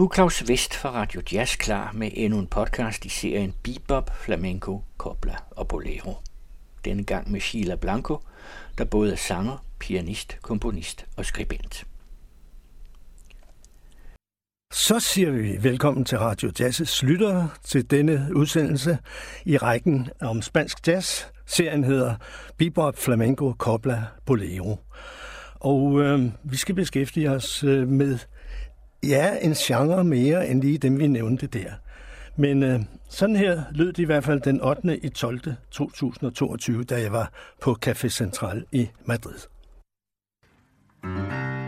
Nu er Claus Vest fra Radio Jazz klar med endnu en podcast i serien Bebop, Flamenco, Copla og Bolero. Denne gang med Sheila Blanco, der både er sanger, pianist, komponist og skribent. Så siger vi velkommen til Radio Jazz's lyttere til denne udsendelse i rækken om spansk jazz. Serien hedder Bebop, Flamenco, Copla, Bolero. Og øh, vi skal beskæftige os øh, med ja, en genre mere end lige dem, vi nævnte der. Men øh, sådan her lød det i hvert fald den 8. i 12. 2022, da jeg var på Café Central i Madrid. thank you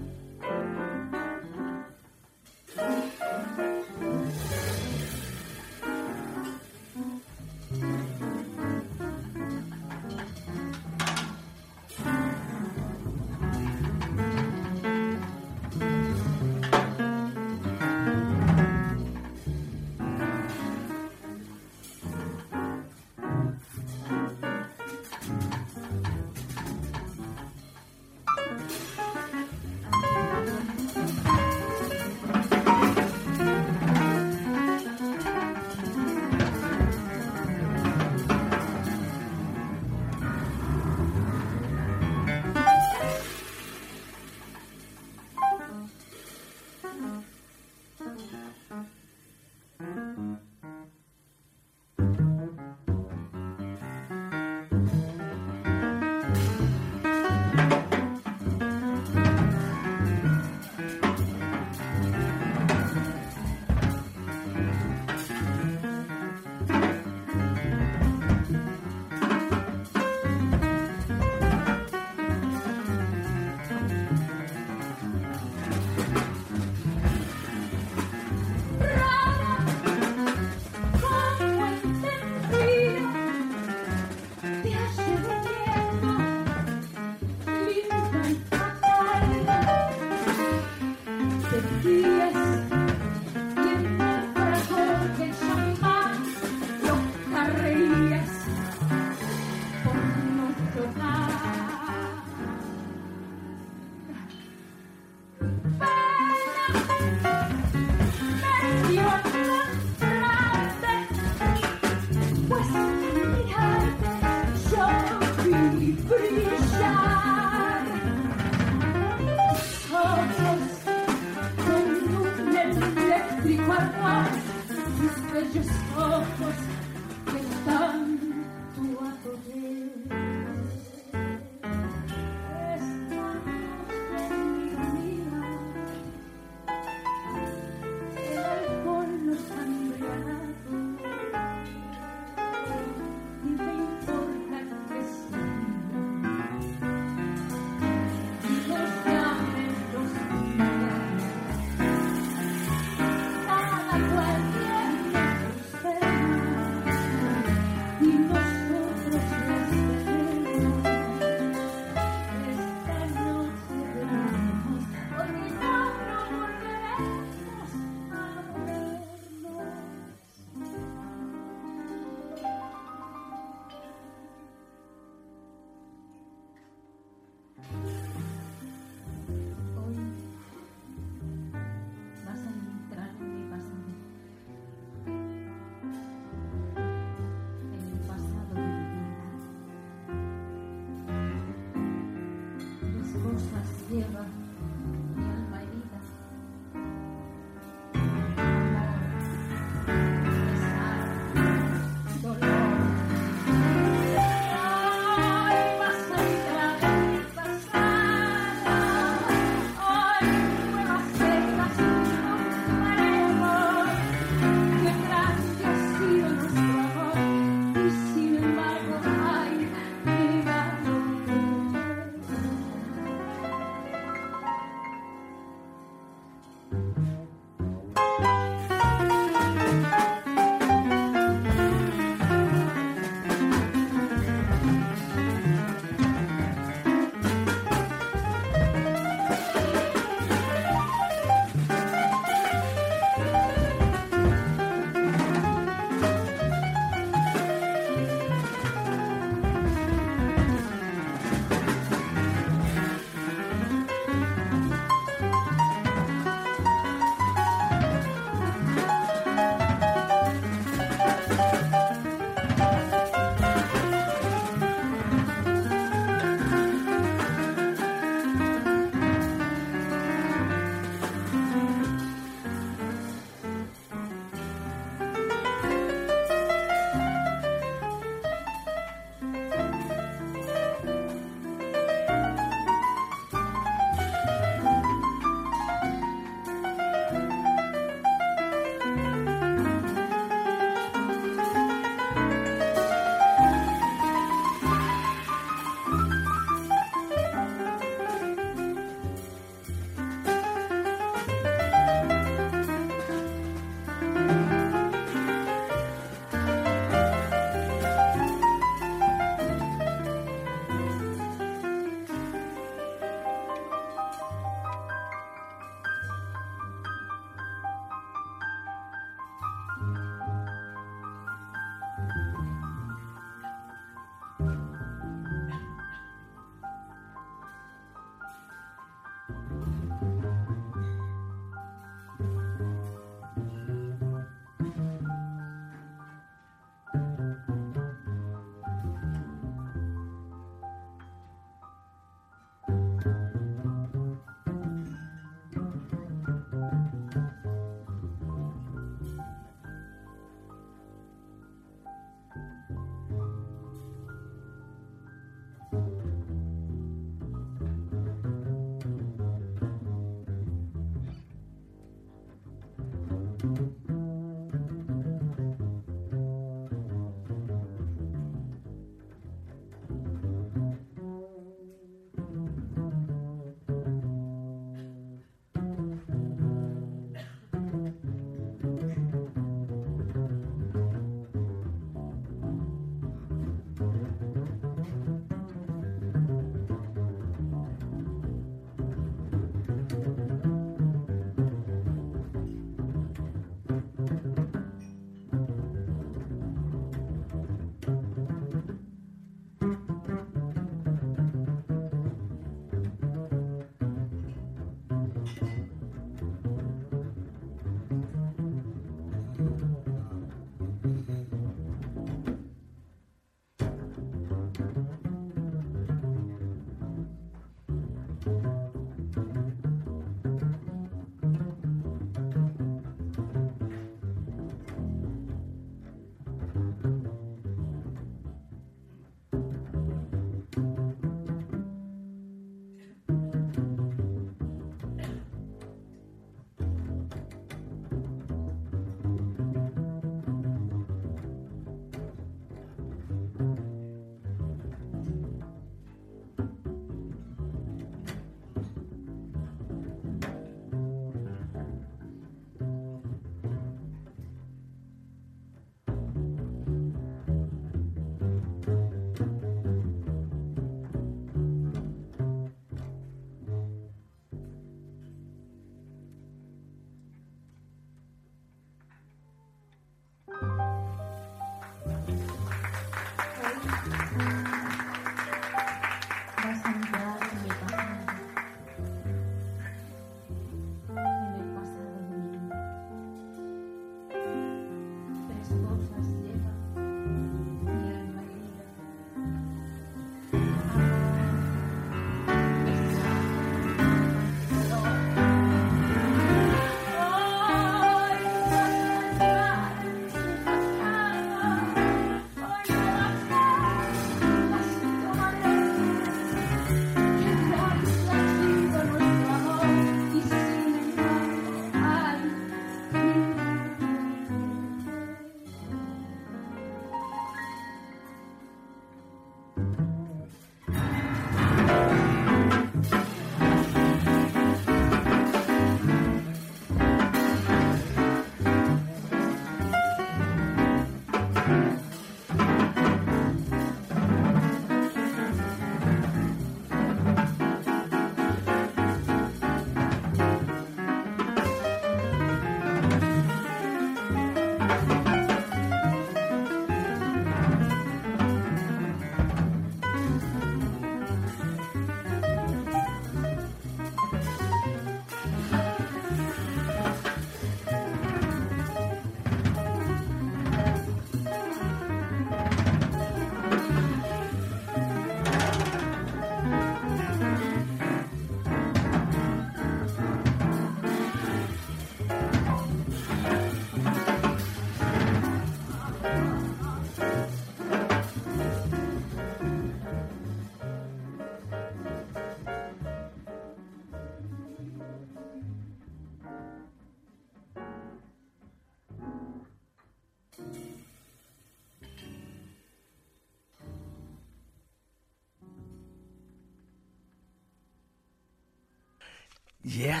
Ja,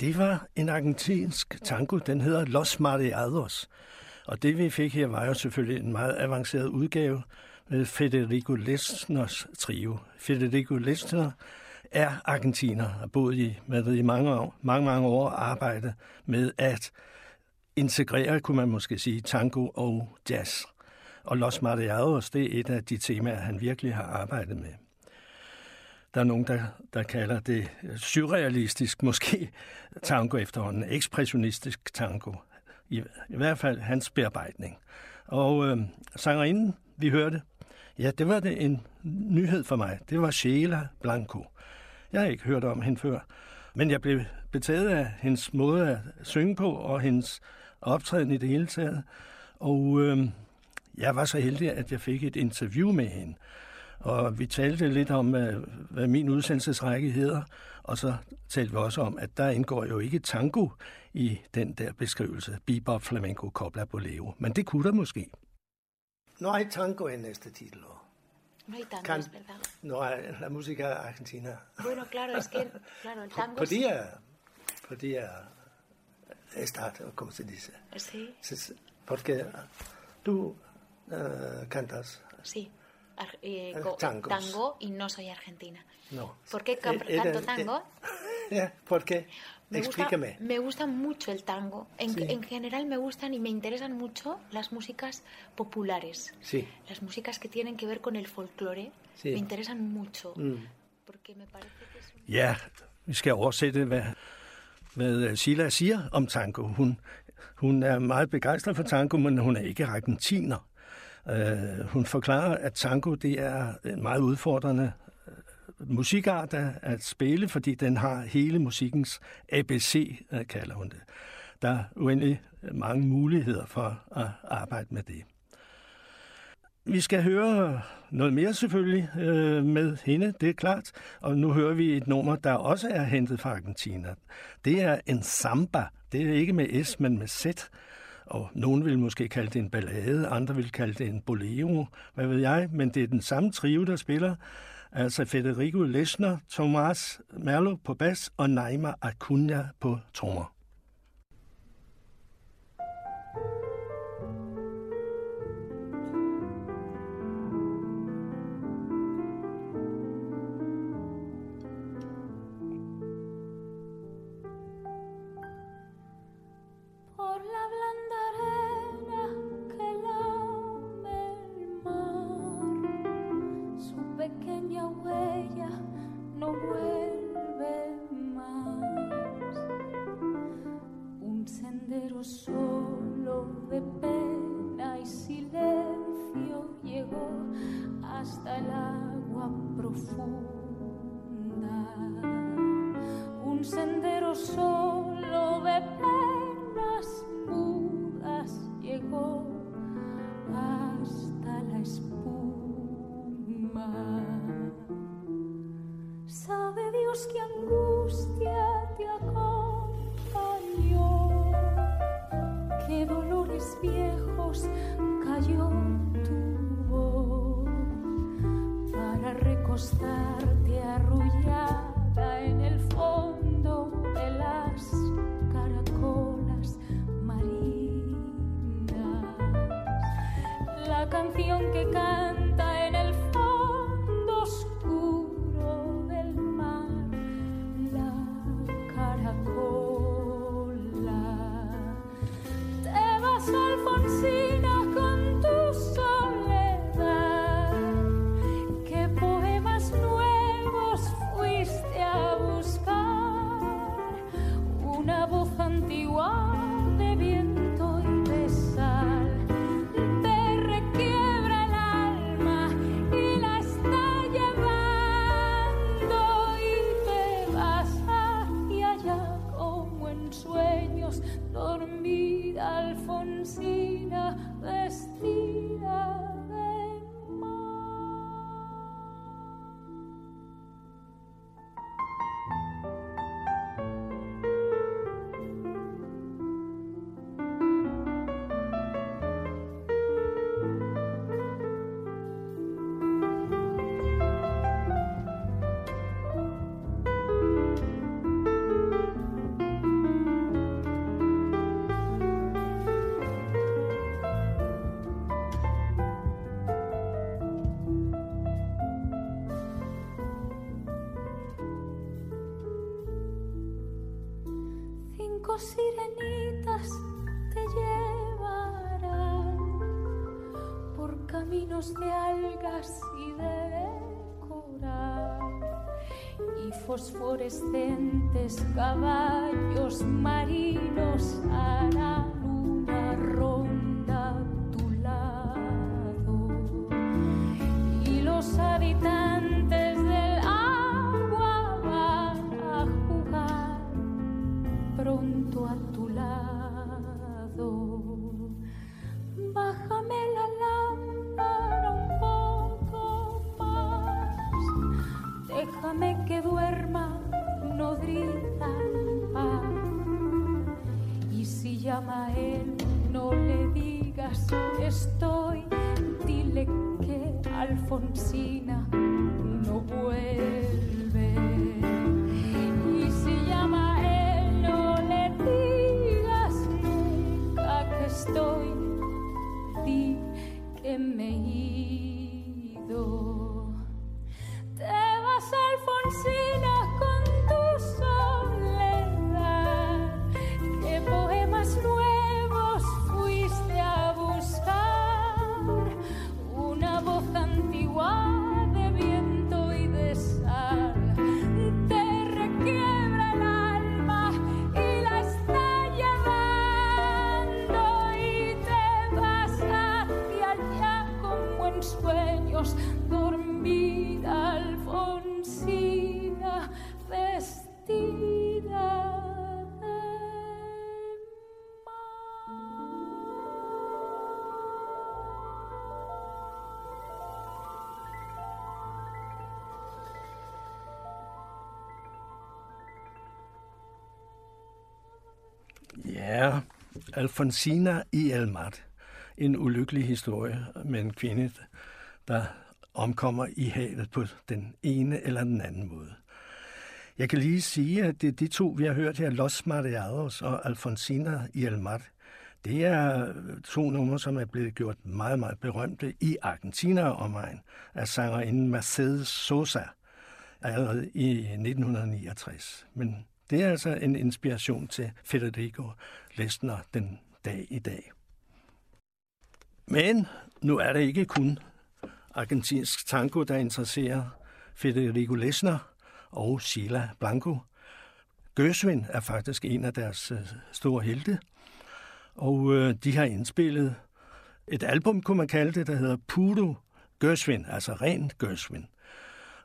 det var en argentinsk tango. Den hedder Los Mariados. Og det vi fik her var jo selvfølgelig en meget avanceret udgave med Federico Lesners trio. Federico Lesner er argentiner og boet i Madrid i mange år, mange, mange år og arbejdet med at integrere, kunne man måske sige, tango og jazz. Og Los Mariados, det er et af de temaer, han virkelig har arbejdet med. Der er nogen, der, der kalder det øh, surrealistisk, måske tango efterhånden, ekspressionistisk tango. I, i hvert fald hans bearbejdning. Og øh, sangerinden, vi hørte, ja, det var det en nyhed for mig. Det var Sheila Blanco. Jeg har ikke hørt om hende før, men jeg blev betaget af hendes måde at synge på, og hendes optræden i det hele taget. Og øh, jeg var så heldig, at jeg fik et interview med hende. Og vi talte lidt om, hvad min udsendelsesrække hedder, og så talte vi også om, at der indgår jo ikke tango i den der beskrivelse. Bebop, flamenco, copla, bolero. Men det kunne der måske. No hay tango en este título. No hay tango, Can... es verdad. No, la música argentina. Bueno, claro, es que claro, el tango... Podía, podía estar, como se dice. Sí. Porque tú uh, cantas. Sí. Eh, tango y no soy argentina. No. ¿Por qué canto tango? ¿Por qué? Me Explíqueme. Gusta, me gusta mucho el tango. En, sí. en, general me gustan y me interesan mucho las músicas populares. Sí. Las músicas que tienen que ver con el folclore. Sí. Me interesan mucho. Mm. Porque me parece que es un... Ja, vi skal oversætte, hvad, hvad Sheila siger om tango. Hun, hun er meget begejstret for tango, men hun er ikke argentiner. Øh, hun forklarer, at tango det er en meget udfordrende øh, musikart at spille, fordi den har hele musikkens ABC, øh, kalder hun det. Der er uendelig mange muligheder for at arbejde med det. Vi skal høre noget mere selvfølgelig øh, med hende, det er klart. Og nu hører vi et nummer, der også er hentet fra Argentina. Det er en samba. Det er ikke med S, men med Z. Og nogen vil måske kalde det en ballade, andre vil kalde det en bolero, hvad ved jeg, men det er den samme trio, der spiller. Altså Federico Lesner, Tomás Merlo på bas og Naima Acuna på trommer. Sirenitas te llevarán por caminos de algas y de coral y fosforescentes caballos marinos harán Ja, Alfonsina i Elmat. En ulykkelig historie med en kvinde, der omkommer i havet på den ene eller den anden måde. Jeg kan lige sige, at det er de to, vi har hørt her, Los Mariados og Alfonsina i Elmat, det er to numre, som er blevet gjort meget, meget berømte i Argentina og omegn af sangerinden Mercedes Sosa allerede i 1969. Men det er altså en inspiration til Federico Lesner den dag i dag. Men nu er det ikke kun argentinsk tango, der interesserer Federico Lesner og Sheila Blanco. Gershwin er faktisk en af deres øh, store helte, og øh, de har indspillet et album, kunne man kalde det, der hedder Puro Gershwin, altså ren Gershwin.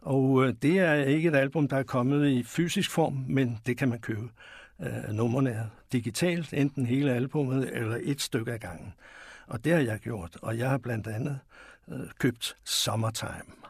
Og øh, det er ikke et album, der er kommet i fysisk form, men det kan man købe. Øh, er digitalt, enten hele albummet eller et stykke af gangen. Og det har jeg gjort, og jeg har blandt andet øh, købt Summertime.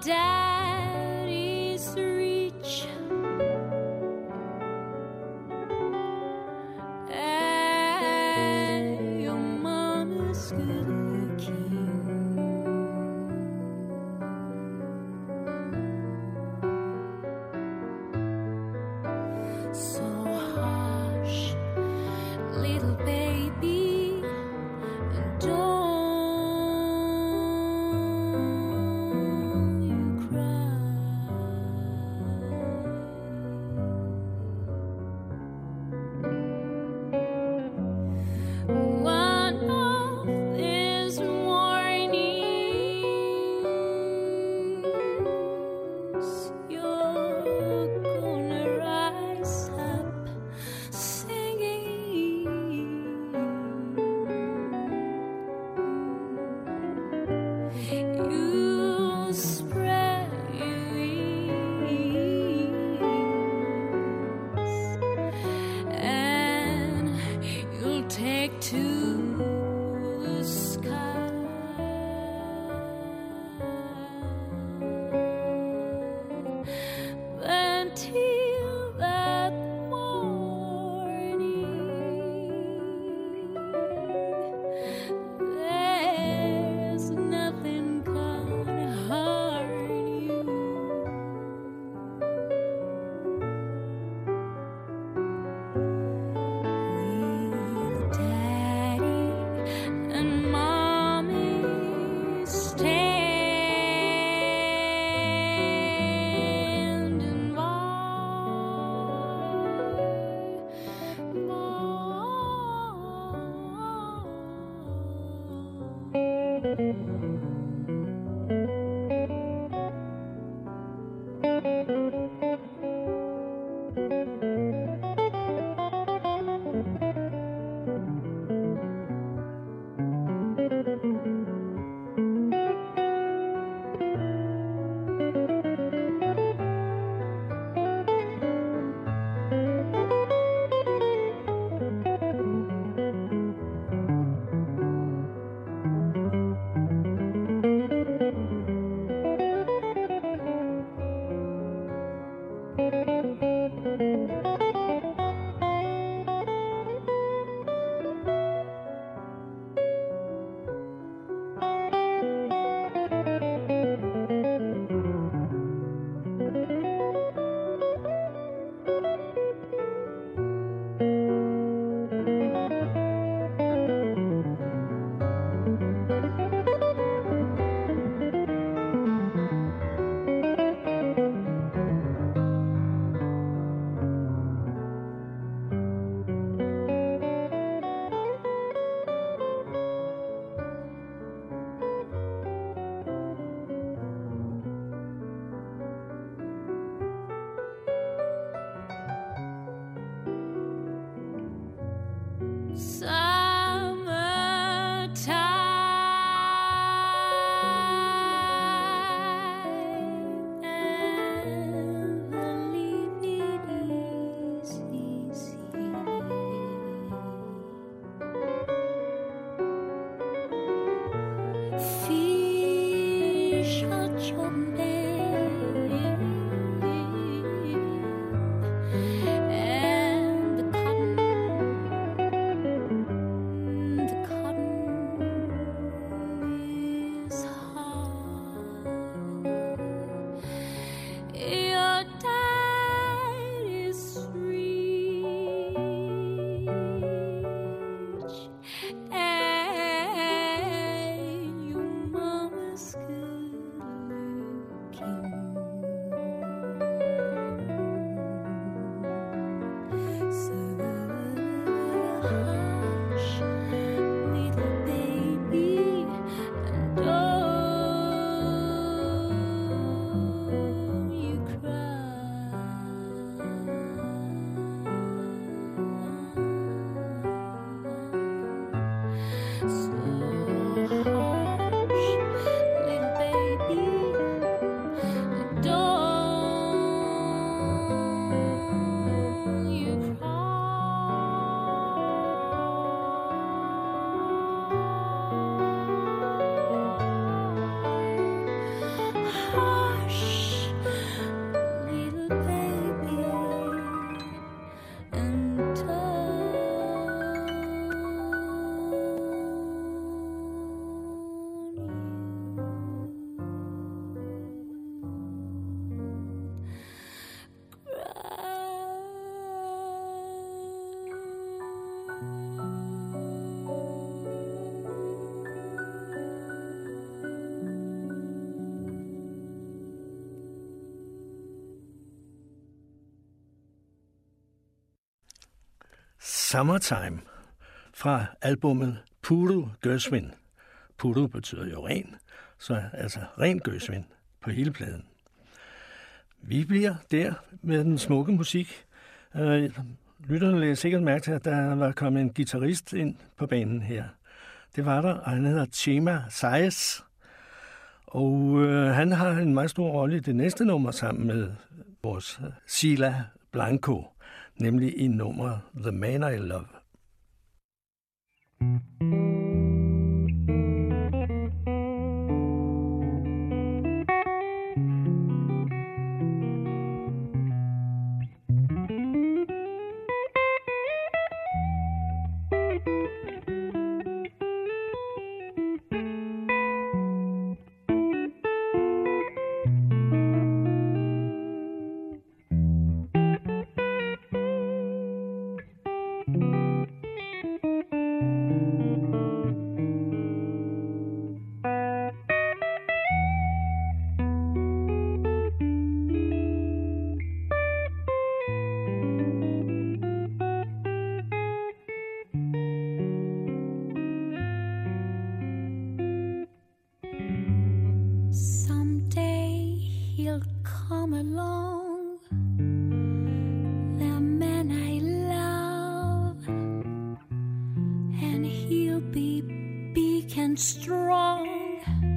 dad. Summertime fra albummet Puru Gøsvin. Puru betyder jo ren, så altså ren gøsvin på hele pladen. Vi bliver der med den smukke musik. Øh, lytterne lægger sikkert mærke til, at der var kommet en guitarist ind på banen her. Det var der, og han hedder Chema Saez. Og øh, han har en meget stor rolle i det næste nummer sammen med vores Sila Blanco, nemlig i nummer The Man I Love. thank you he'll be big and strong.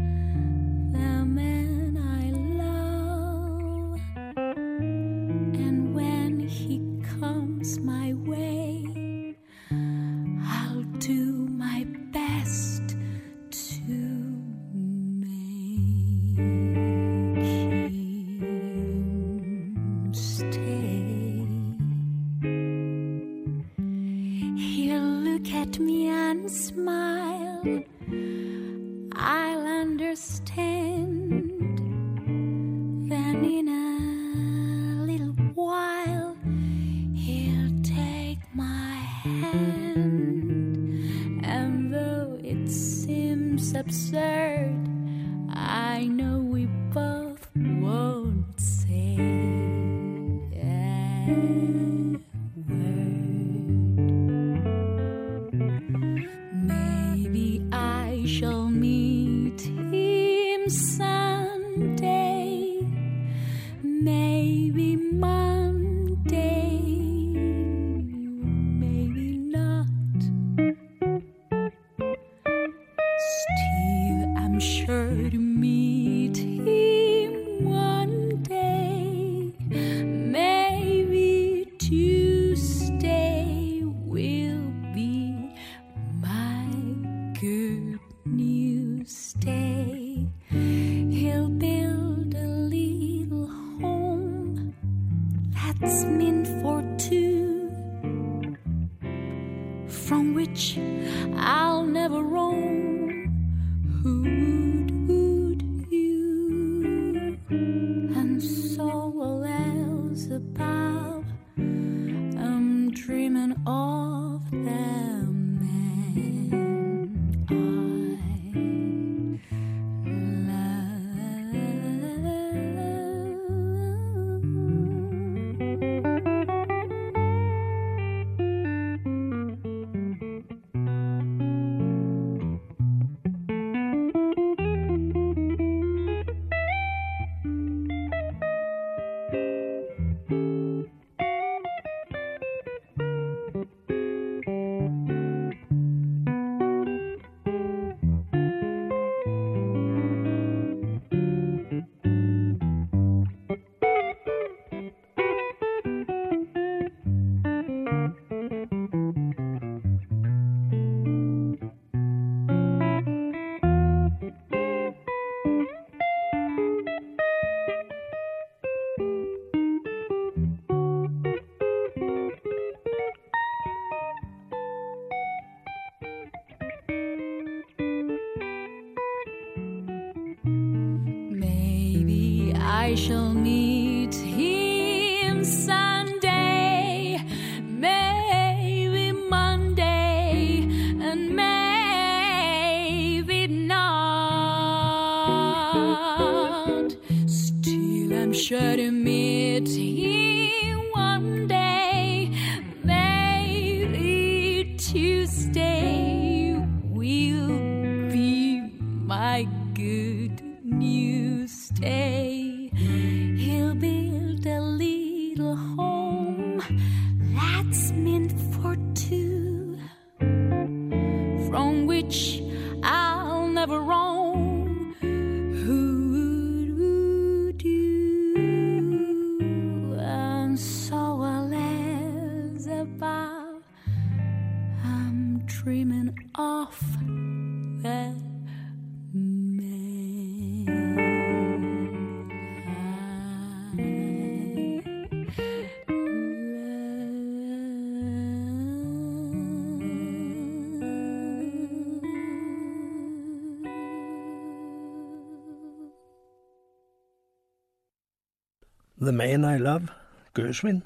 Man I Love, Gershwin,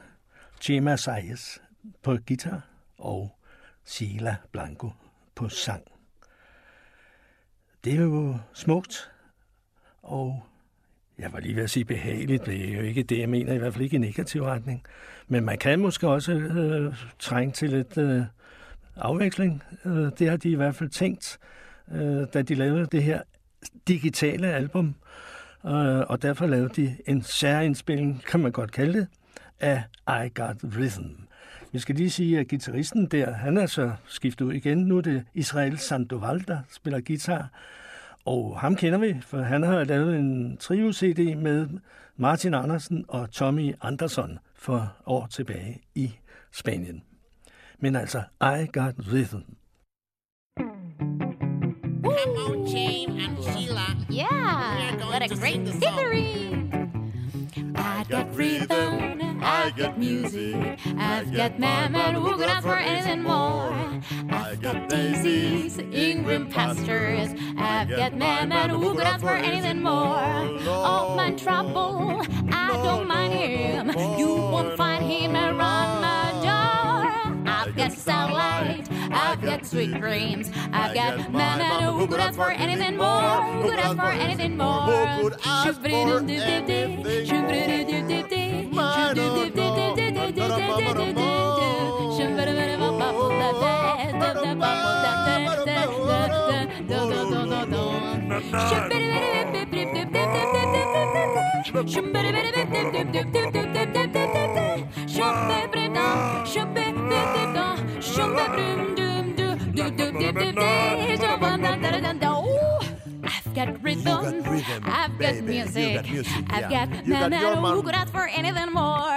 Chema Sayes på guitar og Sheila Blanco på sang. Det er jo smukt, og jeg var lige ved at sige behageligt, det er jo ikke det, jeg mener, i hvert fald ikke i negativ retning. Men man kan måske også øh, trænge til lidt øh, afveksling. Øh, det har de i hvert fald tænkt, øh, da de lavede det her digitale album. Øh, Øh, og derfor lavede de en særindspilling, kan man godt kalde det, af I Got Rhythm. Vi skal lige sige, at gitarristen der, han er så skiftet ud igen. Nu er det Israel Sandoval, der spiller guitar. Og ham kender vi, for han har lavet en trio-CD med Martin Andersen og Tommy Andersson for år tilbage i Spanien. Men altså, I Got Rhythm. Come what a great theory. I got rhythm, I got music, I've got man who could ask for anything more. I've got daisies in green pastures, I've got man who could ask for anything more. All my trouble, I don't mind him. You won't find him around my door. I've got sunlight, I've got sweet dreams, I've got man who could ask for anything more. Who could ask for anything more? Who could ask for anything? I've got rhythm, rhythm, I've got music, music, I've yeah. got man who could ask for anything more.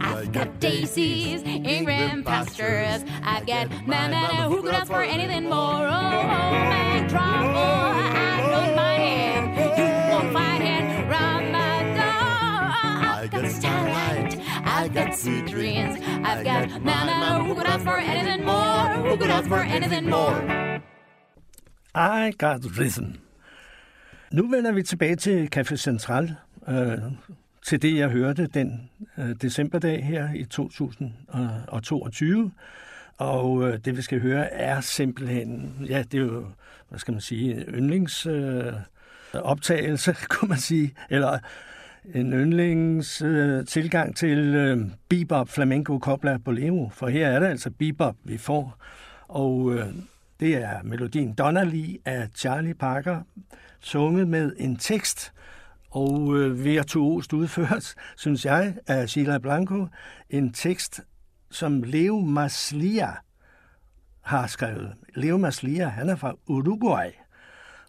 I've got daisies in green pastures, I've got man who could ask for anything more. Oh, my trouble, I don't oh, oh, mind got sweet dreams, I've got man who could ask for anything more. Who could ask for anything more? I Got Rhythm. Nu vender vi tilbage til Café Central, øh, til det jeg hørte den øh, decemberdag her i 2022. Og øh, det vi skal høre er simpelthen, ja det er jo, hvad skal man sige, yndlings øh, optagelse, kunne man sige, eller en yndlings øh, tilgang til øh, bebop, flamenco, copla, bolero, for her er det altså bebop, vi får. Og øh, det er melodien Donnelly af Charlie Parker, sunget med en tekst, og øh, virtuost udført, synes jeg, af Sheila Blanco, en tekst, som Leo Maslia har skrevet. Leo Maslia, han er fra Uruguay,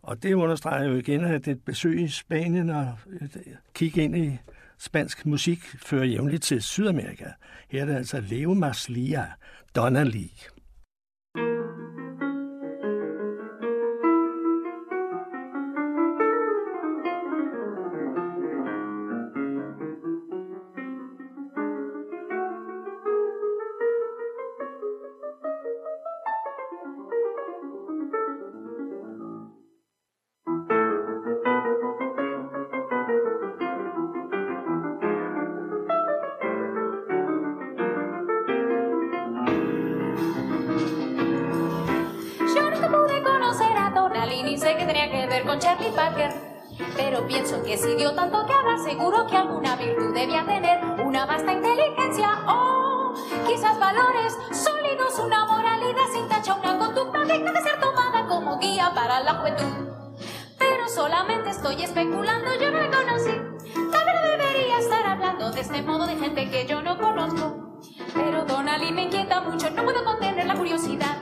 og det understreger jo igen, at et besøg i Spanien og et øh, kig ind i spansk musik fører jævnligt til Sydamerika. Her er det altså Leo Maslia, Donna Lee. Especulando, yo le conocí. Tal vez debería estar hablando de este modo de gente que yo no conozco. Pero Donald me inquieta mucho, no puedo contener la curiosidad.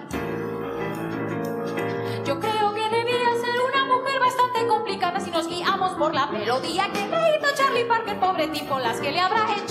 Yo creo que debía ser una mujer bastante complicada si nos guiamos por la melodía que le hizo Charlie Parker, pobre tipo, las que le habrá hecho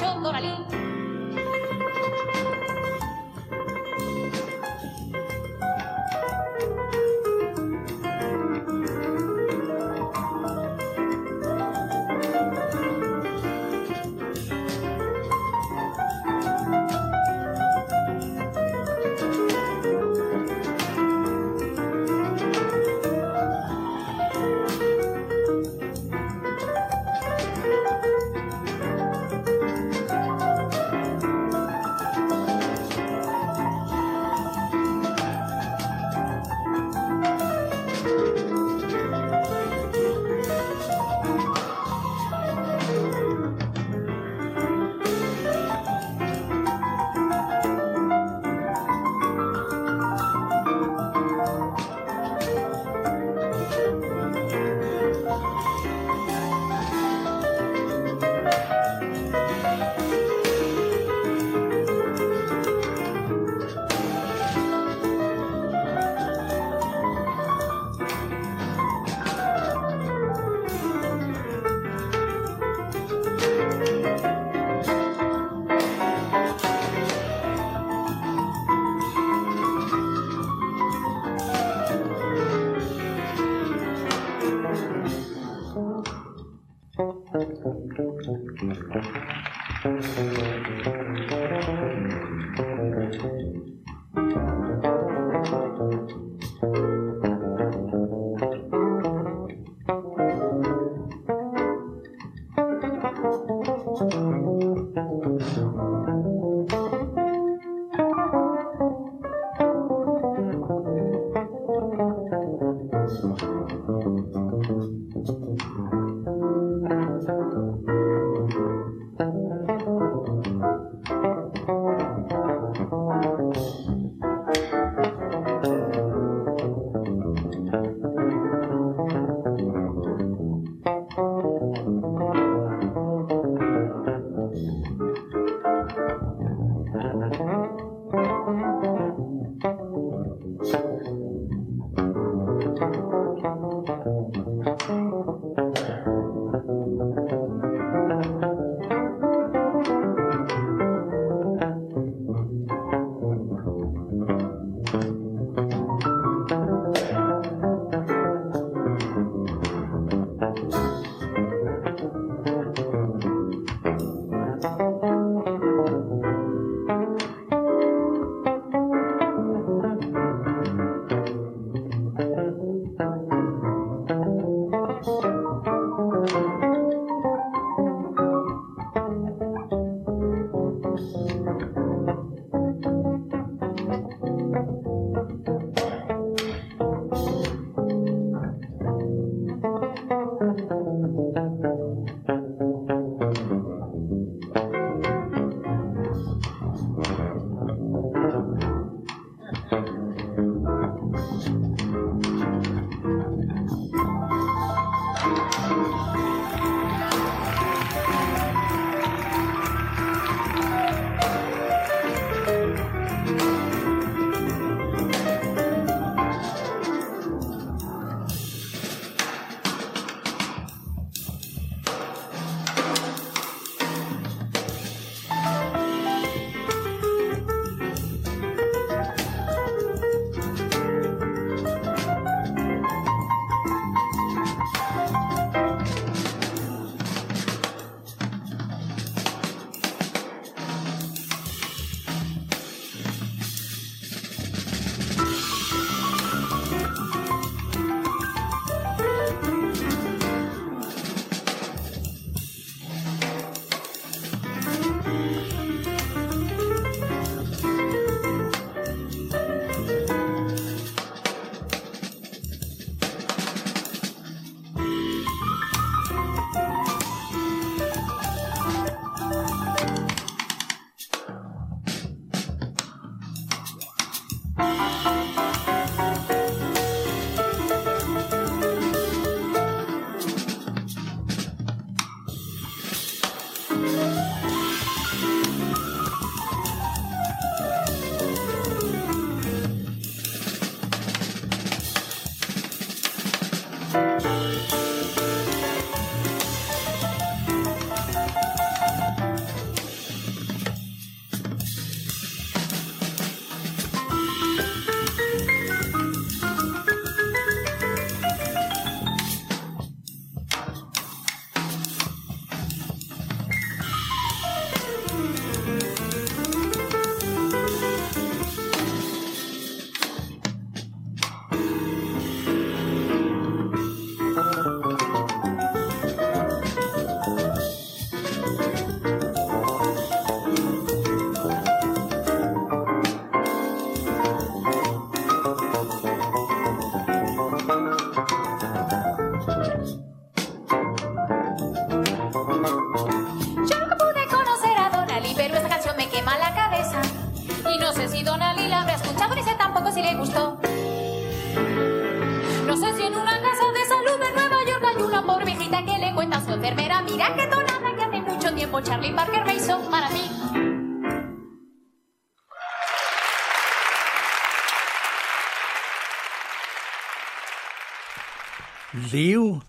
Leo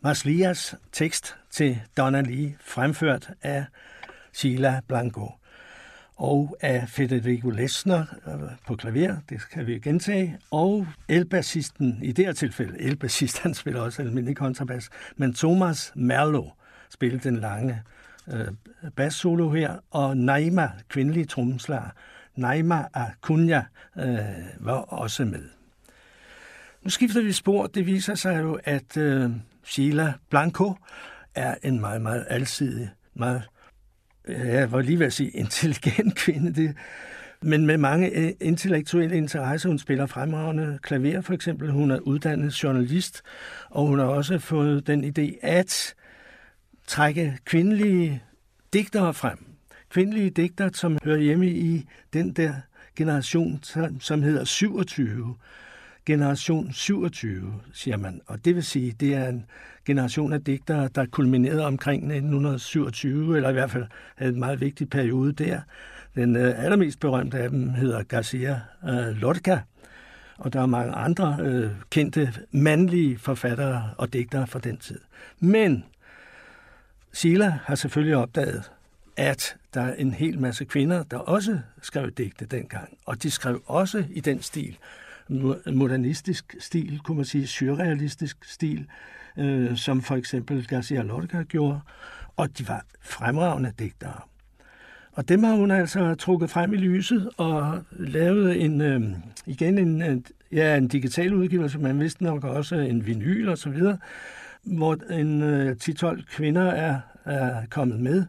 Maslias tekst til Donna Lee, fremført af Sheila Blanco og af Federico Lesner øh, på klaver, det kan vi gentage, og elbassisten, i det her tilfælde, elbassist, han spiller også almindelig kontrabas, men Thomas Merlo, spiller den lange øh, bassolo her, og Naima, kvindelig trommeslager, Naima Acuna, øh, var også med. Nu skifter vi spor. Det viser sig jo, at øh, Sheila Blanco er en meget, meget alsidig, meget, jeg var lige ved at sige intelligent kvinde, det, men med mange øh, intellektuelle interesser. Hun spiller fremragende klaver, for eksempel. Hun er uddannet journalist, og hun har også fået den idé at trække kvindelige digtere frem. Kvindelige digtere, som hører hjemme i den der generation, som hedder 27. Generation 27, siger man. Og det vil sige, det er en generation af digtere, der kulminerede omkring 1927, eller i hvert fald havde en meget vigtig periode der. Den øh, allermest berømte af dem hedder Garcia øh, Lorca, og der er mange andre øh, kendte mandlige forfattere og digtere fra den tid. Men Sila har selvfølgelig opdaget, at der er en hel masse kvinder, der også skrev digte dengang, og de skrev også i den stil, modernistisk stil, kunne man sige, surrealistisk stil, øh, som for eksempel Garcia Lorca gjorde, og de var fremragende digtere. Og dem har hun altså trukket frem i lyset og lavet en, øh, igen en, en, ja, en digital udgivelse, man vidste nok også en vinyl og så videre, hvor en øh, 10-12 kvinder er, er kommet med.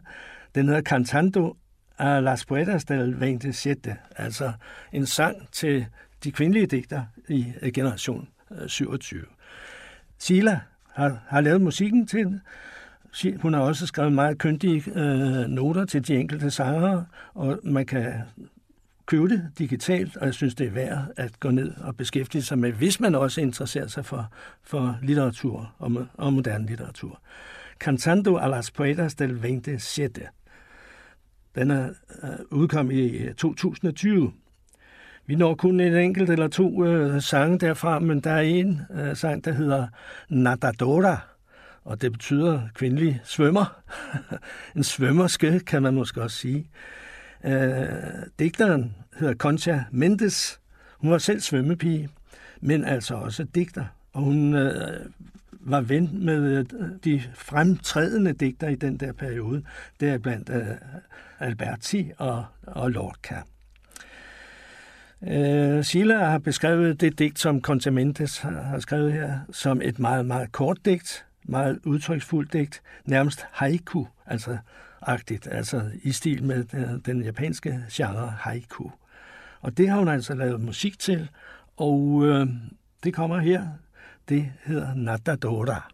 Den hedder Cantando a las Poetas del 27, altså en sang til de kvindelige digter i øh, generation øh, 27. Sila har, har lavet musikken til den. Hun har også skrevet meget kyndige øh, noter til de enkelte sanger, og man kan købe det digitalt, og jeg synes, det er værd at gå ned og beskæftige sig med, hvis man også interesserer sig for, for litteratur og, og moderne litteratur. Cantando a las poetas del 27. Den er øh, udkommet i øh, 2020. Vi når kun en enkelt eller to øh, sange derfra, men der er en øh, sang, der hedder Nadadora, og det betyder kvindelig svømmer. en svømmerske, kan man måske også sige. Øh, digteren hedder Concha Mendes. Hun var selv svømmepige, men altså også digter. Og hun øh, var ven med øh, de fremtrædende digter i den der periode, deriblandt øh, Alberti og, og Lorca. Øh, Sheila har beskrevet det digt, som Contamentes har skrevet her, som et meget, meget kort digt, meget udtryksfuldt digt, nærmest haiku, altså agtigt, altså i stil med den, den japanske genre haiku. Og det har hun altså lavet musik til, og øh, det kommer her. Det hedder Natadora.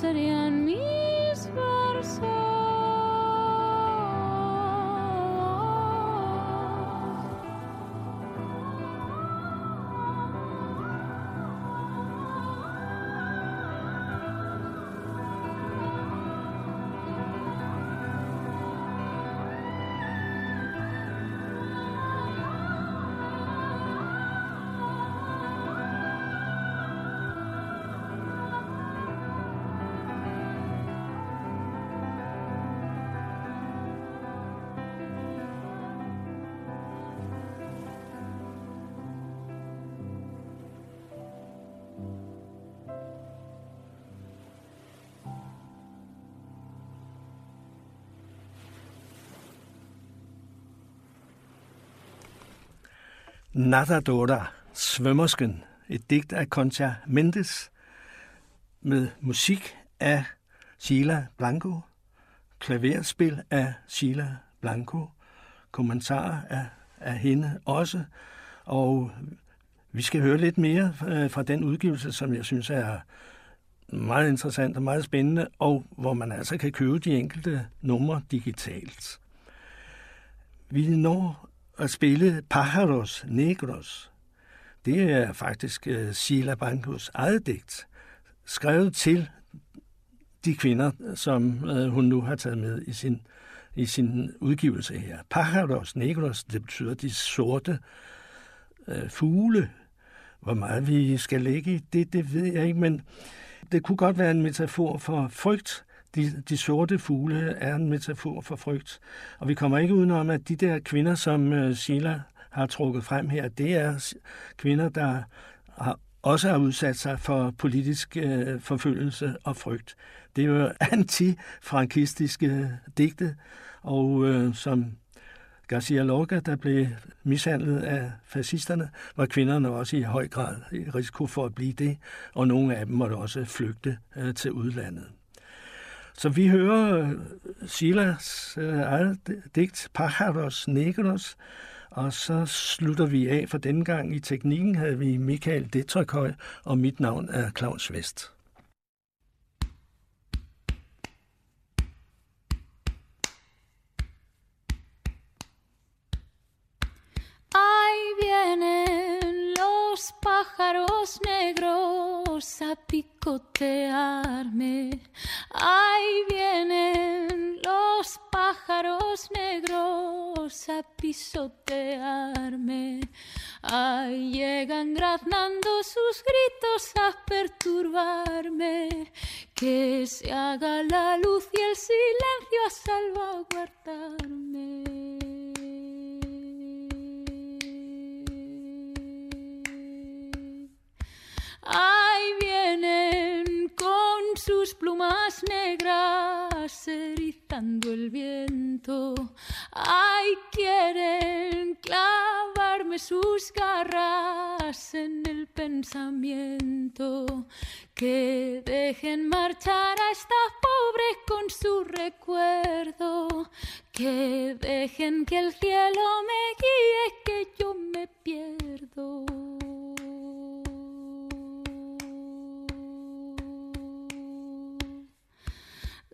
sería Nadadora, Svømmersken, et digt af Concha Mendes med musik af Sheila Blanco, klaverspil af Sheila Blanco, kommentarer af, af hende også, og vi skal høre lidt mere øh, fra den udgivelse, som jeg synes er meget interessant og meget spændende, og hvor man altså kan købe de enkelte numre digitalt. Vi når spille Pájaros Negros. Det er faktisk uh, Sheila Bancos eget digt, skrevet til de kvinder, som uh, hun nu har taget med i sin, i sin udgivelse her. Pájaros Negros, det betyder de sorte uh, fugle. Hvor meget vi skal lægge i det, det ved jeg ikke, men det kunne godt være en metafor for frygt, de, de sorte fugle er en metafor for frygt. Og vi kommer ikke udenom, at de der kvinder, som uh, Sheila har trukket frem her, det er kvinder, der har, også har udsat sig for politisk øh, forfølgelse og frygt. Det er jo antifrankistiske digte, og øh, som Garcia Lorca, der blev mishandlet af fascisterne, var kvinderne også i høj grad i risiko for at blive det, og nogle af dem måtte også flygte øh, til udlandet. Så vi hører øh, Silas øh, eget digt, Pajaros Negros, og så slutter vi af for denne gang. I teknikken havde vi Michael Detrykhøj, og mit navn er Claus Vest. Ahí vienen los pájaros negros a picotearme. Ahí vienen los pájaros negros a pisotearme. Ahí llegan graznando sus gritos a perturbarme. Que se haga la luz y el silencio a salvaguardarme. Sus plumas negras erizando el viento. Ahí quieren clavarme sus garras en el pensamiento. Que dejen marchar a estas pobres con su recuerdo. Que dejen que el cielo me guíe, que yo me pierdo.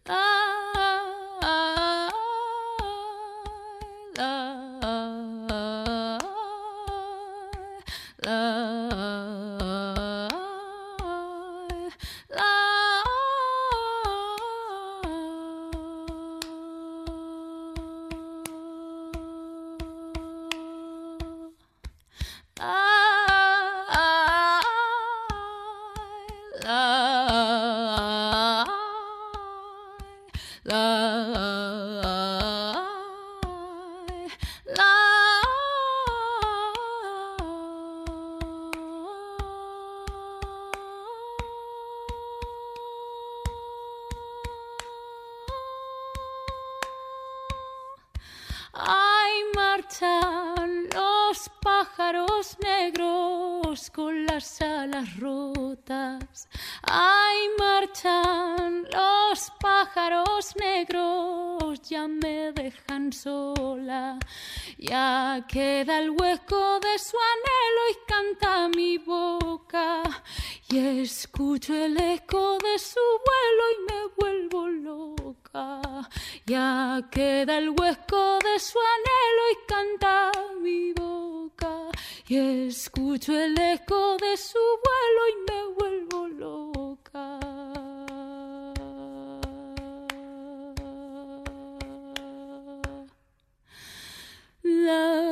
La, Ay, marchan los pájaros negros con las alas rotas. Ay, marchan los pájaros negros, ya me dejan sola. Ya queda el hueco de su anhelo y canta mi boca. Y escucho el eco de su vuelo y me vuelvo loca. Ya queda el hueco de su anhelo y canta mi boca. Y escucho el eco de su vuelo y me vuelvo loca. Érase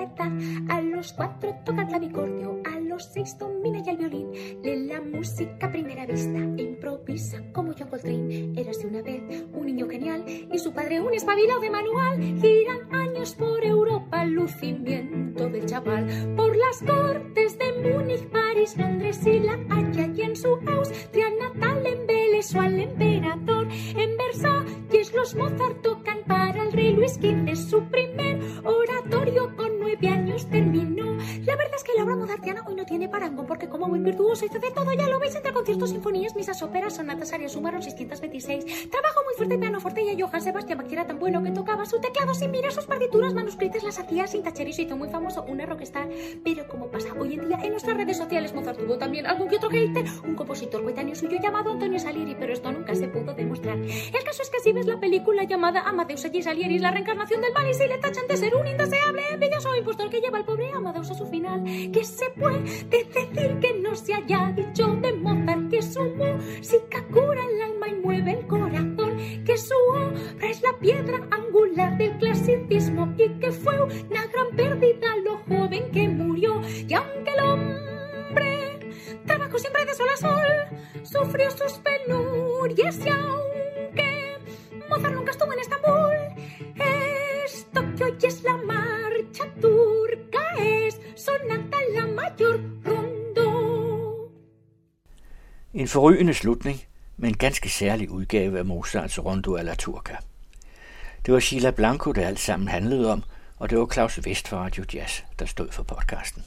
destreza a corta edad. A los cuatro toca el clavicordio, a los seis domina ya el violín. Lee la música a primera vista, improvisa como John Coltrane. Érase una vez un niño genial y su padre un espabilado de manual. Giran años por Europa, lucimiento del chaval. Por las cortes de Múnich, París, Londres y La Haya y en su Austria natal embelesó al emperador. En Versalles los Mozart tocan para el rey Luis XV su primer virtuoso hizo de todo, ya lo veis entre conciertos, sinfonías, misas, óperas, sonatas, arias, sumaron 626. Trabajo muy fuerte, pianoforte y a Johann Sebastian Bach era tan bueno que tocaba su teclado sin mirar sus partituras manuscritas, las hacía sin tachar y se hizo muy famoso, una rockstar. Pero como pasa hoy en día en nuestras redes sociales, Mozart tuvo también algún que otro hater, un compositor coetáneo suyo llamado Antonio Salieri, pero esto nunca se pudo demostrar. El caso es que si ves la película llamada Amadeus allí Salieri, la reencarnación del mal y si le tachan de ser un indeseable, envidioso impostor que lleva al pobre Amadeus a su final, que se puede decir que no se haya dicho de Mozart que su música cura el alma y mueve el corazón, que su obra es la piedra angular del clasicismo y que fue una gran pérdida lo joven que murió. Y aunque el hombre trabajó siempre de sol a sol, sufrió sus penurias y aunque Mozart nunca estuvo en Estambul, esto que hoy es la marcha turca es sonata la mayor. En forrygende slutning men en ganske særlig udgave af Mozarts Rondo alla Turca. Det var Sheila Blanco, det alt sammen handlede om, og det var Claus Vest fra Radio Jazz, der stod for podcasten.